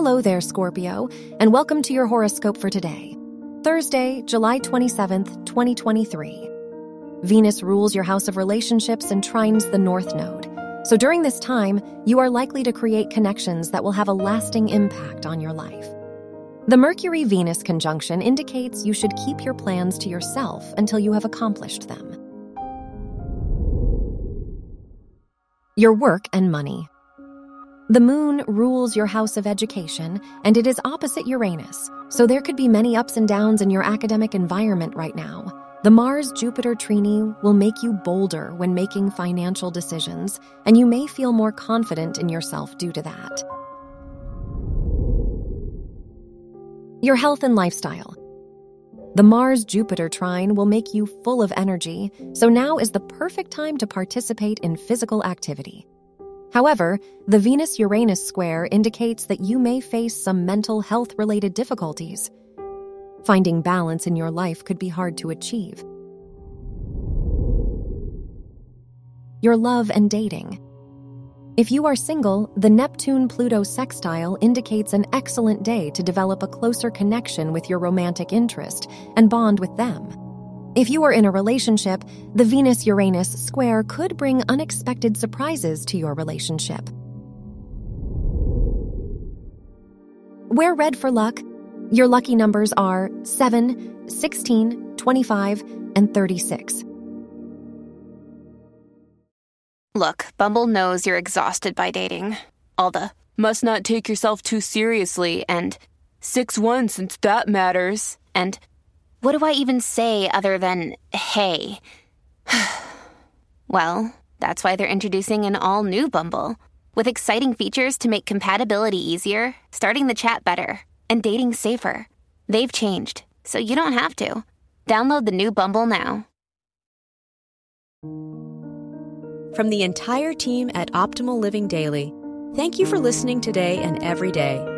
Hello there, Scorpio, and welcome to your horoscope for today, Thursday, July 27th, 2023. Venus rules your house of relationships and trines the North Node. So during this time, you are likely to create connections that will have a lasting impact on your life. The Mercury Venus conjunction indicates you should keep your plans to yourself until you have accomplished them. Your work and money. The moon rules your house of education, and it is opposite Uranus, so there could be many ups and downs in your academic environment right now. The Mars Jupiter trine will make you bolder when making financial decisions, and you may feel more confident in yourself due to that. Your health and lifestyle. The Mars Jupiter trine will make you full of energy, so now is the perfect time to participate in physical activity. However, the Venus Uranus square indicates that you may face some mental health related difficulties. Finding balance in your life could be hard to achieve. Your love and dating. If you are single, the Neptune Pluto sextile indicates an excellent day to develop a closer connection with your romantic interest and bond with them. If you are in a relationship, the Venus Uranus square could bring unexpected surprises to your relationship. Wear red for luck. Your lucky numbers are 7, 16, 25, and 36. Look, Bumble knows you're exhausted by dating. All the must not take yourself too seriously and 6 1 since that matters. And what do I even say other than hey? well, that's why they're introducing an all new Bumble with exciting features to make compatibility easier, starting the chat better, and dating safer. They've changed, so you don't have to. Download the new Bumble now. From the entire team at Optimal Living Daily, thank you for listening today and every day.